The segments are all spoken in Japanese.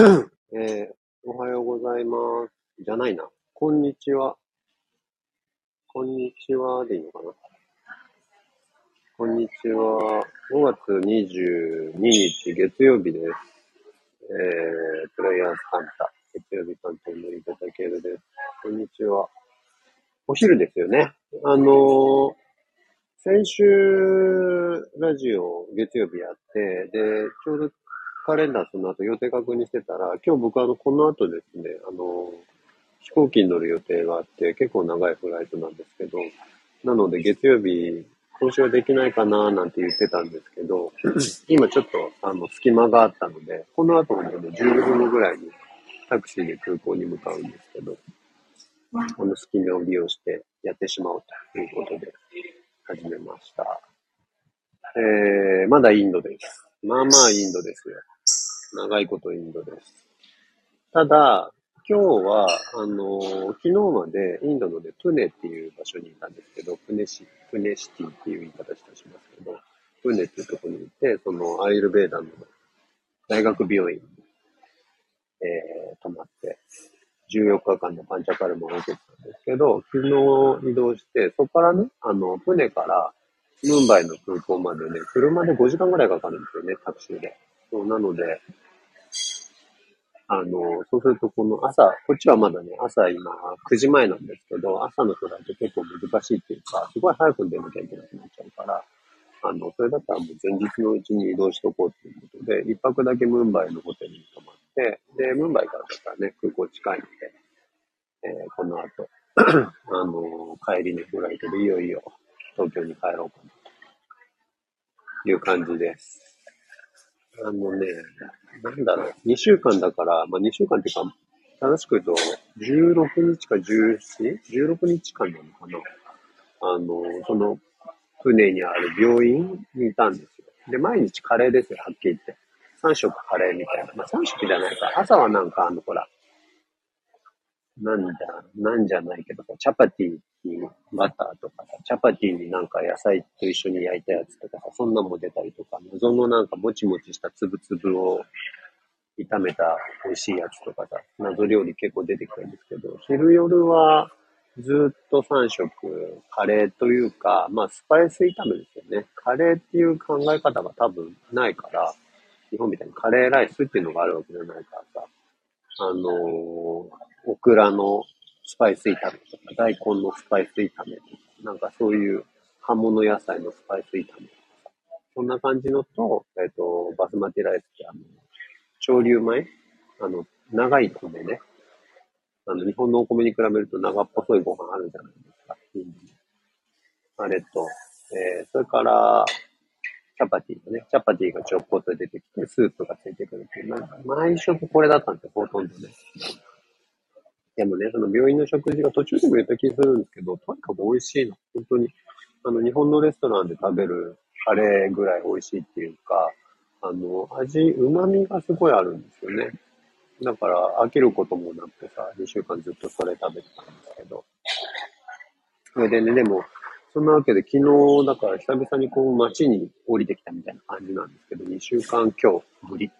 えー、おはようございます。じゃないな。こんにちは。こんにちはでいいのかな。こんにちは。5月22日月曜日です。えー、プレイヤーズカンタ。月曜日担当の井桁ケルです。こんにちは。お昼ですよね。あのー、先週、ラジオ月曜日やって、で、ちょうどカレンダーその後予定確認してたら、今日僕あの、この後ですね、あの、飛行機に乗る予定があって、結構長いフライトなんですけど、なので月曜日、今週はできないかななんて言ってたんですけど、今ちょっとあの隙間があったので、この後も15分後ぐらいにタクシーで空港に向かうんですけど、この隙間を利用してやってしまおうということで始めました。えー、まだインドです。まあまあインドですよ。長いことインドです。ただ、今日は、あの、昨日までインドのね、プネっていう場所にいたんですけど、プネシ、プネシティっていう言い方したしますけど、プネっていうところにいて、そのアイルベーダの大学病院に、えー、泊まって、14日間のパンチャカルマを受けてたんですけど、昨日移動して、そこからね、あの、プネからムンバイの空港までね、車で5時間ぐらいかかるんですよね、タクシーで。そうなので、あの、そうするとこの朝、こっちはまだね、朝今9時前なんですけど、朝のフライト結構難しいっていうか、すごい早く出なきゃいけなくなっちゃうから、あの、それだったらもう前日のうちに移動しとこうっていうことで、一泊だけムンバイのホテルに泊まって、で、ムンバイからだったらね、空港近いので、えー、この後、あの、帰りのフライトでいよいよ東京に帰ろうかなという感じです。あのね、なんだろう、2週間だから、まあ2週間っていうか、正しく言うと、16日か 17?16 日間なのかなあの、その、船にある病院にいたんですよ。で、毎日カレーですよ、はっきり言って。3食カレーみたいな。まあ3食じゃないか。朝はなんかあの、ほら、なんだ、なんじゃないけどさ、チャパティにバターとかさ、チャパティになんか野菜と一緒に焼いたやつとかさ、そんなも出たりとか、謎のなんかもちもちしたつぶつぶを炒めた美味しいやつとかさ、謎料理結構出てくるんですけど、昼夜はずっと3食カレーというか、まあスパイス炒めですよね。カレーっていう考え方が多分ないから、日本みたいにカレーライスっていうのがあるわけじゃないからさ、あのオクラのスパイス炒めとか、大根のスパイス炒めとか、なんかそういう葉物野菜のスパイス炒めとか、そんな感じのと、えっ、ー、と、バスマティライスってあの、潮流米あの、長い米ね。あの、日本のお米に比べると長っぽそいご飯あるじゃないですか。うん、あれと、えー、それから、ャパティがね、チャパティがちょっぽっと出てきて、スープがついてくるっていう、なんか毎食これだったんですよ、ほとんどね。でもね、その病院の食事が途中でも言った気するんですけど、とにかく美味しいの。本当に、あの、日本のレストランで食べるカレーぐらい美味しいっていうか、あの、味、旨味がすごいあるんですよね。だから飽きることもなくてさ、2週間ずっとそれ食べてたんですけど。それでね、でも、そんなわけで昨日、だから久々にこう街に降りてきたみたいな感じなんですけど、2週間今日ぶり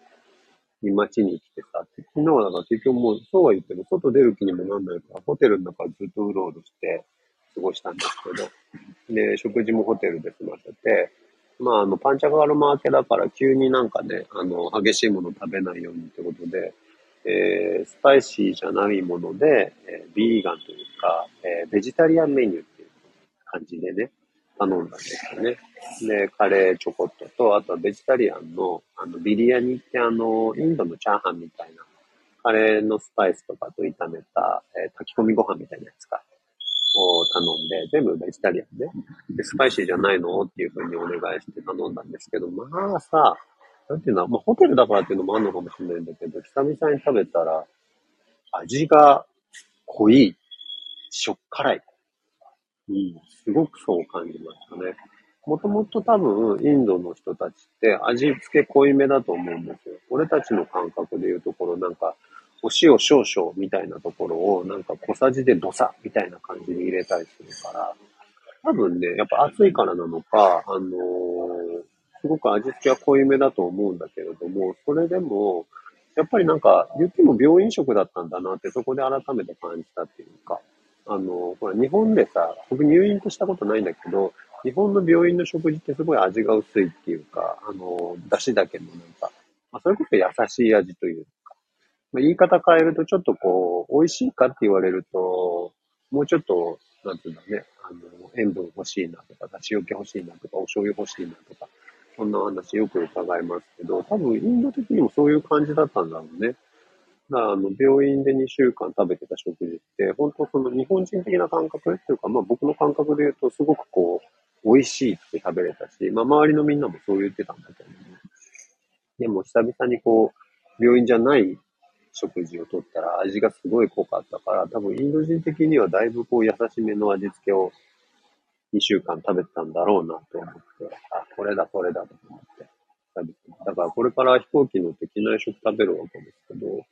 に街に来てさ、昨日はだから結局もう、そうは言っても外出る気にもなんないから、ホテルの中ずっとうろうろして過ごしたんですけど、で、食事もホテルで済ませて、まあ、あの、パンチャガルマ明けだから急になんかね、あの、激しいもの食べないようにってことで、えー、スパイシーじゃないもので、えー、ビーガンというか、えー、ベジタリアンメニュー感じでね、頼んだんですよね。で、カレーちょこっとと、あとはベジタリアンの、あの、ビリヤニってあの、インドのチャーハンみたいな、カレーのスパイスとかと炒めた、えー、炊き込みご飯みたいなやつか、を頼んで、全部ベジタリアンで、で、スパイシーじゃないの？っていうふうにお願いして頼んだんですけど、まあさ、なんていうの、まあ、ホテルだからっていうのもあるのかもしれないんだけど、久々に食べたら、味が濃い、しょっ辛い。うん、すごくそう感じましたね。もともと多分、インドの人たちって味付け濃いめだと思うんですよ。俺たちの感覚でいうところ、なんか、お塩少々みたいなところを、なんか小さじでドサみたいな感じで入れたりするから、多分ね、やっぱ暑いからなのか、あのー、すごく味付けは濃いめだと思うんだけれども、それでも、やっぱりなんか、言っても病院食だったんだなって、そこで改めて感じたっていうか、あの、ほら、日本でさ、僕入院としたことないんだけど、日本の病院の食事ってすごい味が薄いっていうか、あの、出汁だけのなんか、まあ、それこそ優しい味というか、まあ、言い方変えるとちょっとこう、美味しいかって言われると、もうちょっと、なんていうんだね、あの、塩分欲しいなとか、出汁よけ欲しいなとか、お醤油欲しいなとか、そんな話よく伺いますけど、多分インド的にもそういう感じだったんだろうね。あの、病院で2週間食べてた食事って、本当その日本人的な感覚っていうか、まあ僕の感覚で言うとすごくこう、美味しいって食べれたし、まあ周りのみんなもそう言ってたんだけどね。でも久々にこう、病院じゃない食事をとったら味がすごい濃かったから、多分インド人的にはだいぶこう優しめの味付けを2週間食べてたんだろうなと思って、あ、これだ、これだと思って食べてだからこれから飛行機乗って機内食食べるわけですけど、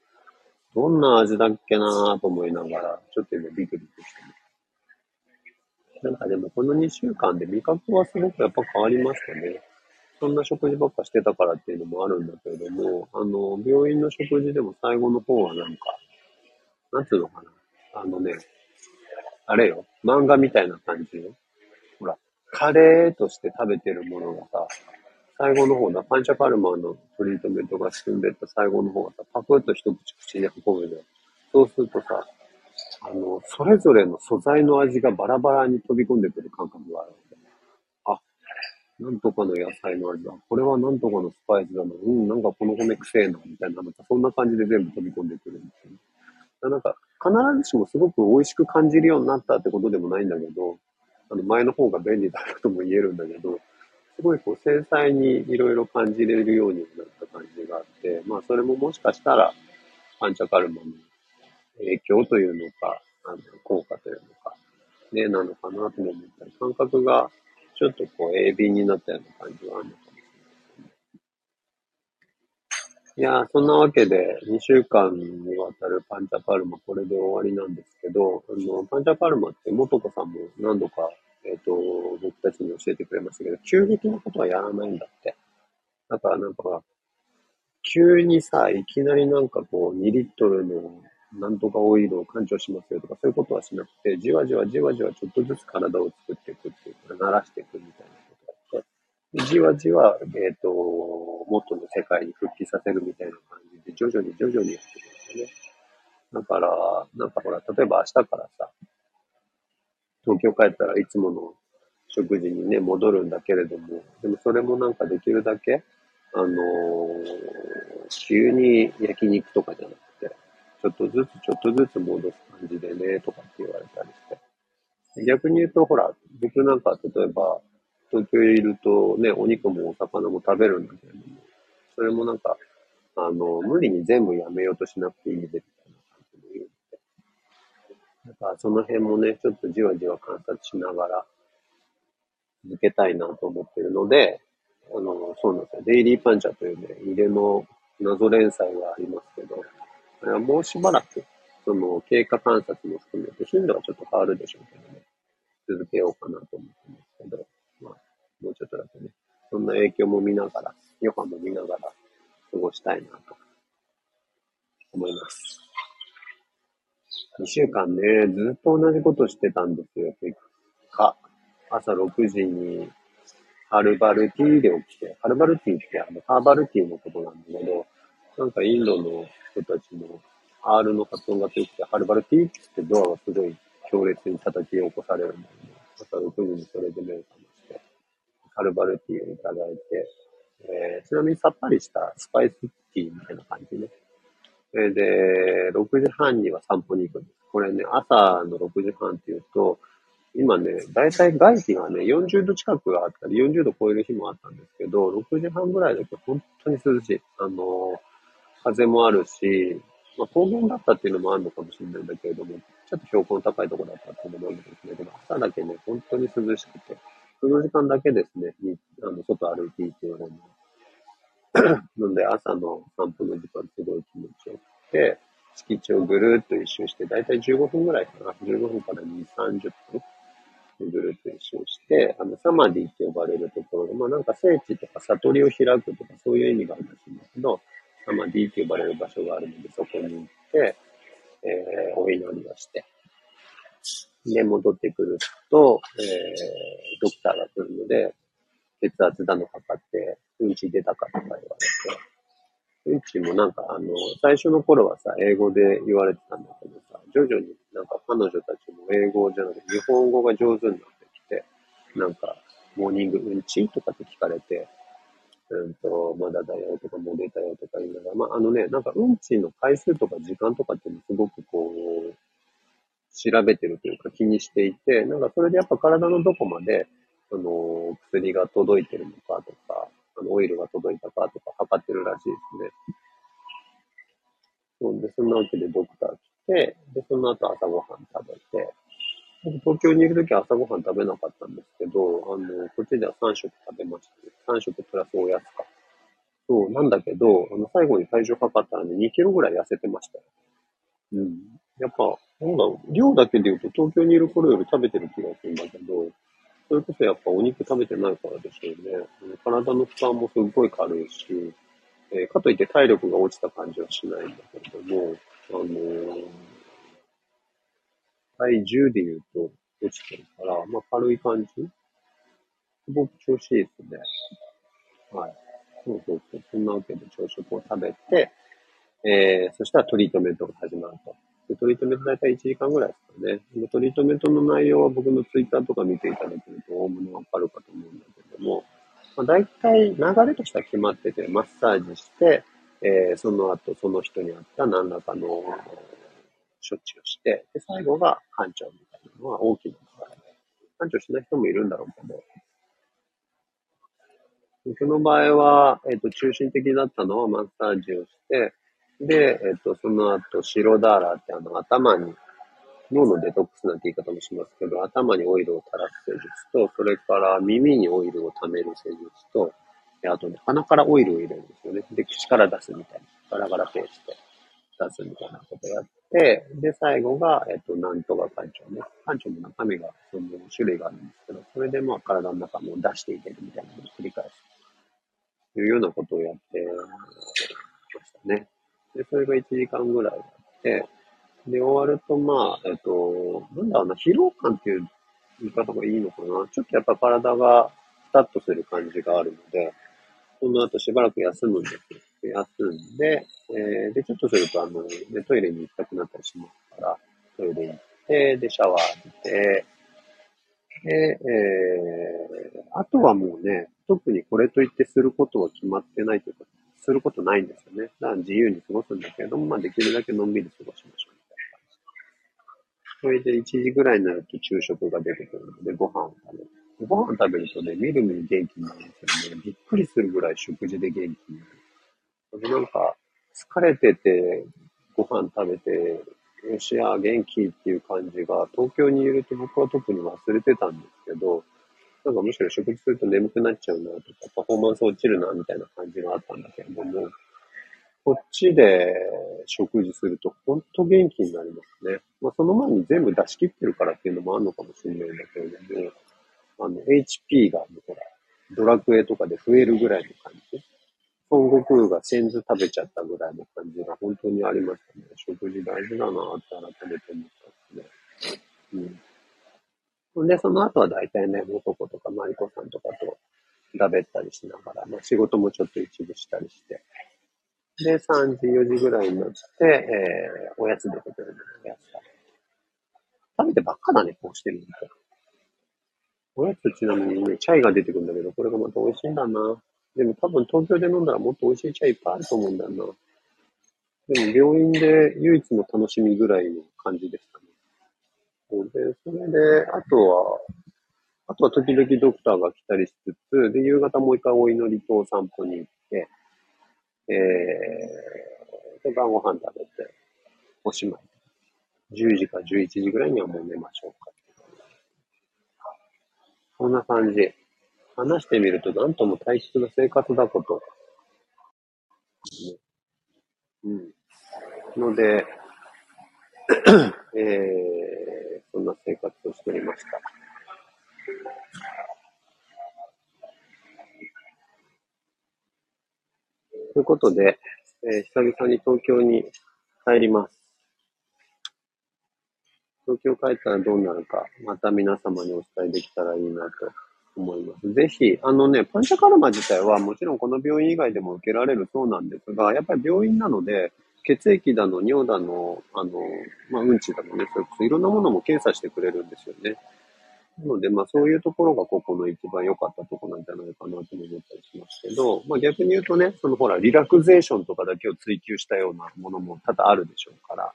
どんな味だっけなぁと思いながら、ちょっと今ビクビクしてます。なんかでもこの2週間で味覚はすごくやっぱ変わりましたね。そんな食事ばっかしてたからっていうのもあるんだけれども、あの、病院の食事でも最後の方はなんか、なんつうのかな。あのね、あれよ、漫画みたいな感じよ。ほら、カレーとして食べてるものがさ、最後の方だ、パンチャカルマのトリートメントが進んでった最後の方がさ、パクッと一口口に運ぶじゃん。そうするとさ、あの、それぞれの素材の味がバラバラに飛び込んでくる感覚があるわけ。あ、なんとかの野菜の味だ。これはなんとかのスパイスだな。うん、なんかこの米くせえな、みたいな、なんかそんな感じで全部飛び込んでくるんですよね。なんか、必ずしもすごく美味しく感じるようになったってことでもないんだけど、あの前の方が便利だとも言えるんだけど、すごいこう繊細にいろいろ感じれるようになった感じがあって、まあそれももしかしたらパンチャカルマの影響というのか、あの効果というのか、ね、なのかなとも思ったり、感覚がちょっとこう鋭敏になったような感じはあるのかもしれない。いや、そんなわけで2週間にわたるパンチャカルマこれで終わりなんですけど、あの、パンチャカルマって元子さんも何度かえっ、ー、と、僕たちに教えてくれましたけど、急激なことはやらないんだって。だからなんか、急にさ、いきなりなんかこう、2リットルのなんとかオイルを干潮しますよとか、そういうことはしなくて、じわじわじわじわちょっとずつ体を作っていくっていうか、慣らしていくみたいなことがあって、じわじわ、えっ、ー、と、元の世界に復帰させるみたいな感じで、徐々に徐々にやっていくんですよね。だから、なんかほら、例えば明日からさ、東京帰ったらいつもの食事にね、戻るんだけれども、でもそれもなんかできるだけ、あのー、急に焼肉とかじゃなくて、ちょっとずつちょっとずつ戻す感じでね、とかって言われたりして。逆に言うと、ほら、僕なんか例えば、東京にいるとね、お肉もお魚も食べるんだけれども、それもなんか、あの、無理に全部やめようとしなくていいで、だからその辺もね、ちょっとじわじわ観察しながら続けたいなと思ってるので、あの、そうなんですよ。デイリーパンチャーというね、入れの謎連載がありますけど、もうしばらく、その経過観察も含めて頻度はちょっと変わるでしょうけどね、続けようかなと思ってますけど、まあ、もうちょっとだけね、そんな影響も見ながら、余波も見ながら過ごしたいなと思います。2週間ね、ずっと同じことしてたんですよ、結果。朝6時に、ハルバルティーで起きて、ハルバルティーってあの、ハーバルティーのことなんだけど、なんかインドの人たちの R の発音が強くて、ハルバルティーってドアがすごい強烈に叩き起こされるんだけど、朝6時にそれで目を覚まして、ハルバルティーをいただいて、えー、ちなみにさっぱりしたスパイスティーみたいな。れで、6時半には散歩に行くんです。これね、朝の6時半っていうと、今ね、だいたい外気がね、40度近くあったり、40度超える日もあったんですけど、6時半ぐらいだけ本当に涼しい。あの、風もあるし、まあ、高原だったっていうのもあるのかもしれないんだけれども、ちょっと標高の高いところだったっていうのもあるんですね。でも朝だけね、本当に涼しくて、その時間だけですね、にあの外歩いていて、なんで朝の散歩の時間すごい、敷地をぐるっと一周して、だいたい15分ぐらいかな。15分から2、30分。ぐるっと一周して、あの、サマディって呼ばれるところで、まあなんか聖地とか悟りを開くとかそういう意味があるんですけど、サマディって呼ばれる場所があるので、そこに行って、えー、お祈りをして、で、戻ってくると、えー、ドクターが来るので、血圧だの測って、うんち出たかとか言われて、うんちもなんかあの、最初の頃はさ、英語で言われてたんだけどさ、徐々になんか彼女たちも英語じゃなくて日本語が上手になってきて、なんか、モーニングうんちとかって聞かれて、うんと、まだだよとか、もう出たよとか言いながら、まあ、あのね、なんかうんちの回数とか時間とかっていうのすごくこう、調べてるというか気にしていて、なんかそれでやっぱ体のどこまで、あの、薬が届いてるのかとか、あの、オイルが届いたかとか測ってるらしいですね。そうで、そんなわけでドクター来て、で、その後朝ごはん食べて、東京にいるときは朝ごはん食べなかったんですけど、あの、こっちでは3食食べましたね。3食プラスおやつか。そう、なんだけど、あの、最後に体重測ったらね、2キロぐらい痩せてましたよ。うん。やっぱ、なんだ、量だけで言うと東京にいる頃より食べてる気がするんだけど、それこそやっぱお肉食べてないからでしょうね。体の負担もすっごい軽いし、えー、かといって体力が落ちた感じはしないんだけれども、あのー体重で言うと落ちてるから、まあ軽い感じすごく調子いいですね。はい。そうそうそう。そんなわけで朝食を食べて、えー、そしたらトリートメントが始まると。でトリートメント大体1時間ぐらいですかね。でトリートメントの内容は僕のツイッターとか見ていただけると、おおむねわかるかと思うんだけども、まあ、大体流れとしては決まってて、マッサージして、えー、その後その人に合った何らかの処置をして、で、最後が館長みたいなのは大きな流れで。館長しない人もいるんだろうけど、僕の場合は、えっ、ー、と、中心的だったのはマッサージをして、で、えっ、と、その後、白ダーラーってあの、頭に、脳のデトックスなんて言い方もしますけど、頭にオイルを垂らす施術と、それから耳にオイルを溜める施術と、あとね、鼻からオイルを入れるんですよね。で、口から出すみたいな。ガラガラペースで出すみたいなことやって、で、最後が、えっと、なんとか館長ね。館長も中身が、その種類があるんですけど、それでまあ体の中も出していけるみたいなのを繰り返す。というようなことをやってましたね。で、それが1時間ぐらいやって、で、終わると、まあ、えっと、なんだろうな、疲労感っていう言い方がいいのかな。ちょっとやっぱ体がスタッとする感じがあるので、その後しばらく休むんですよ。休んで、えー、で、ちょっとすると、あの、で、トイレに行きたくなったりしますから、トイレ行って、で、シャワー浴びて、で、えー、あとはもうね、特にこれといってすることは決まってないというか、することないんですよね。だから自由に過ごすんだけれども、まあできるだけのんびり過ごしましょうみたいな感じ。それで1時ぐらいになると昼食が出てくるので、ご飯を食べる。ご飯食べるとね、みるみる元気になるんですよね。びっくりするぐらい食事で元気になる。でなんか、疲れてて、ご飯食べて、よしや、元気っていう感じが、東京にいると僕は特に忘れてたんですけど、なんかむしろ食事すると眠くなっちゃうなとか、パフォーマンス落ちるなみたいな感じがあったんだけれども、こっちで食事すると本当元気になりますね。まあその前に全部出し切ってるからっていうのもあるのかもしれないんだけれども、あの、HP が、ほら、ドラクエとかで増えるぐらいの感じ。孫悟空が先頭食べちゃったぐらいの感じが本当にありましたね。食事大事だなって改めて思ったんですね。うん。ほんで、その後は大体ね、元子とかマリコさんとかとだべったりしながら、まあ仕事もちょっと一部したりして。で、3時、4時ぐらいになって、えー、おやつ出てくるのおやつ食べ食べてばっかだね、こうしてるんだおやつちなみにね、チャイが出てくるんだけど、これがまた美味しいんだな。でも多分東京で飲んだらもっと美味しいチャイいっぱいあると思うんだよな。でも病院で唯一の楽しみぐらいの感じでしたね。で、それで、あとは、あとは時々ドクターが来たりしつつ、で、夕方もう一回お祈りとお散歩に行って、えー、で、晩ご飯食べて、おしまい。10時か11時ぐらいにはもう寝ましょうか。こんな感じ。話してみると何とも大切な生活だこと。うん。ので、えー、そんな生活をしておりました。ということで、えー、久々に東京に帰ります。東京帰ったらどうなるか、また皆様にお伝えできたらいいなと思います。ぜひ、あのね、パンチャカルマ自体はもちろんこの病院以外でも受けられるそうなんですが、やっぱり病院なので、血液だの、尿だの、あの、まあ、うんちだのね、それこそいろんなものも検査してくれるんですよね。なので、まあそういうところがここの一番良かったところなんじゃないかなと思ったりしますけど、まあ逆に言うとね、そのほら、リラクゼーションとかだけを追求したようなものも多々あるでしょうから、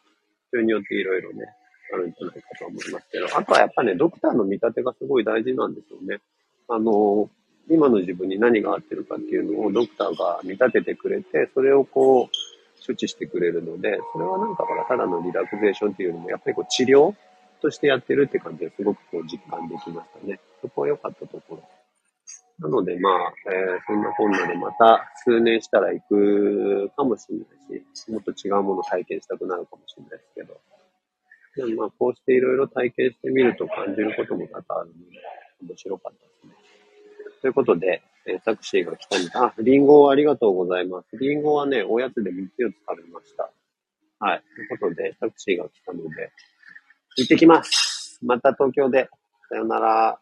それによっていろいろね、あるんじゃないかと思いますけど、あとはやっぱね、ドクターの見立てがすごい大事なんですよね。あの、今の自分に何が合ってるかっていうのをドクターが見立ててくれて、それをこう、処置してくれるので、それはなんかほら、ただのリラクゼーションっていうよりも、やっぱりこう治療としてやってるって感じですごくこう実感できましたね。そこは良かったところ。なのでまあ、えー、そんなこんなでまた数年したら行くかもしれないし、もっと違うものを体験したくなるかもしれないですけど、でもまあ、こうしていろいろ体験してみると感じることも多々あるので、面白かったですね。ということで、えー、タクシーが来たみたい、あ、リンゴありがとうございます。リンゴはね、おやつで3つ4つ食べました。はい。ということで、タクシーが来たので、行ってきます。また東京で。さよなら。